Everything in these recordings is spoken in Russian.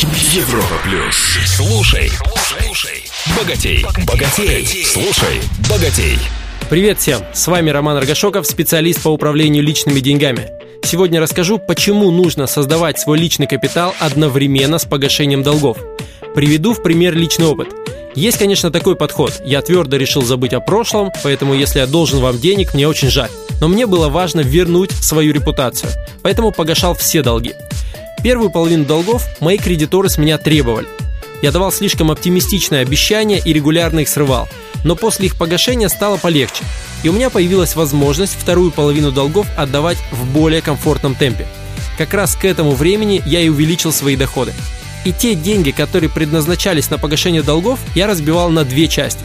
Европа плюс. Слушай, слушай, богатей, богатей, слушай, богатей. Привет всем! С вами Роман Аргашоков, специалист по управлению личными деньгами. Сегодня расскажу, почему нужно создавать свой личный капитал одновременно с погашением долгов. Приведу в пример личный опыт. Есть, конечно, такой подход. Я твердо решил забыть о прошлом, поэтому если я должен вам денег, мне очень жаль. Но мне было важно вернуть свою репутацию, поэтому погашал все долги. Первую половину долгов мои кредиторы с меня требовали. Я давал слишком оптимистичные обещания и регулярно их срывал, но после их погашения стало полегче, и у меня появилась возможность вторую половину долгов отдавать в более комфортном темпе. Как раз к этому времени я и увеличил свои доходы. И те деньги, которые предназначались на погашение долгов, я разбивал на две части.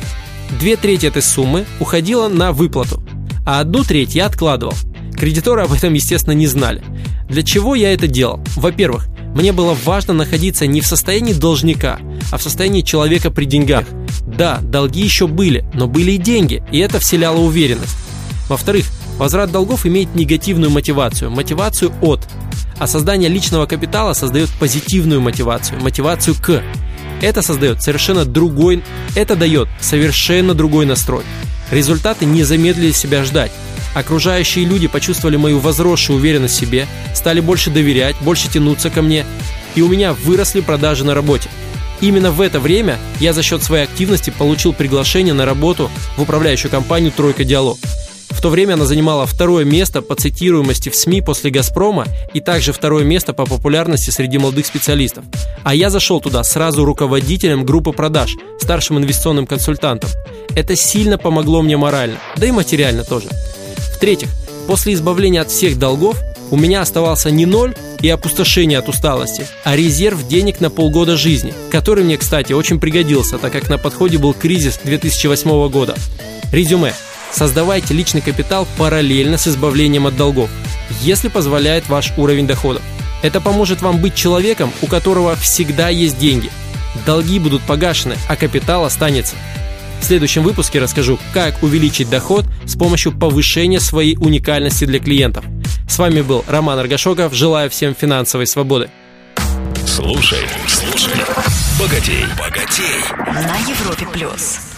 Две трети этой суммы уходило на выплату, а одну треть я откладывал. Кредиторы об этом, естественно, не знали. Для чего я это делал? Во-первых, мне было важно находиться не в состоянии должника, а в состоянии человека при деньгах. Да, долги еще были, но были и деньги, и это вселяло уверенность. Во-вторых, возврат долгов имеет негативную мотивацию, мотивацию от. А создание личного капитала создает позитивную мотивацию, мотивацию к. Это создает совершенно другой, это дает совершенно другой настрой. Результаты не замедлили себя ждать. Окружающие люди почувствовали мою возросшую уверенность в себе, стали больше доверять, больше тянуться ко мне, и у меня выросли продажи на работе. Именно в это время я за счет своей активности получил приглашение на работу в управляющую компанию «Тройка Диалог». В то время она занимала второе место по цитируемости в СМИ после «Газпрома» и также второе место по популярности среди молодых специалистов. А я зашел туда сразу руководителем группы продаж, старшим инвестиционным консультантом. Это сильно помогло мне морально, да и материально тоже. В-третьих, после избавления от всех долгов у меня оставался не ноль и опустошение от усталости, а резерв денег на полгода жизни, который мне, кстати, очень пригодился, так как на подходе был кризис 2008 года. Резюме. Создавайте личный капитал параллельно с избавлением от долгов, если позволяет ваш уровень доходов. Это поможет вам быть человеком, у которого всегда есть деньги. Долги будут погашены, а капитал останется. В следующем выпуске расскажу, как увеличить доход с помощью повышения своей уникальности для клиентов. С вами был Роман Аргашоков. Желаю всем финансовой свободы. Слушай, слушай, богатей, богатей. На Европе плюс.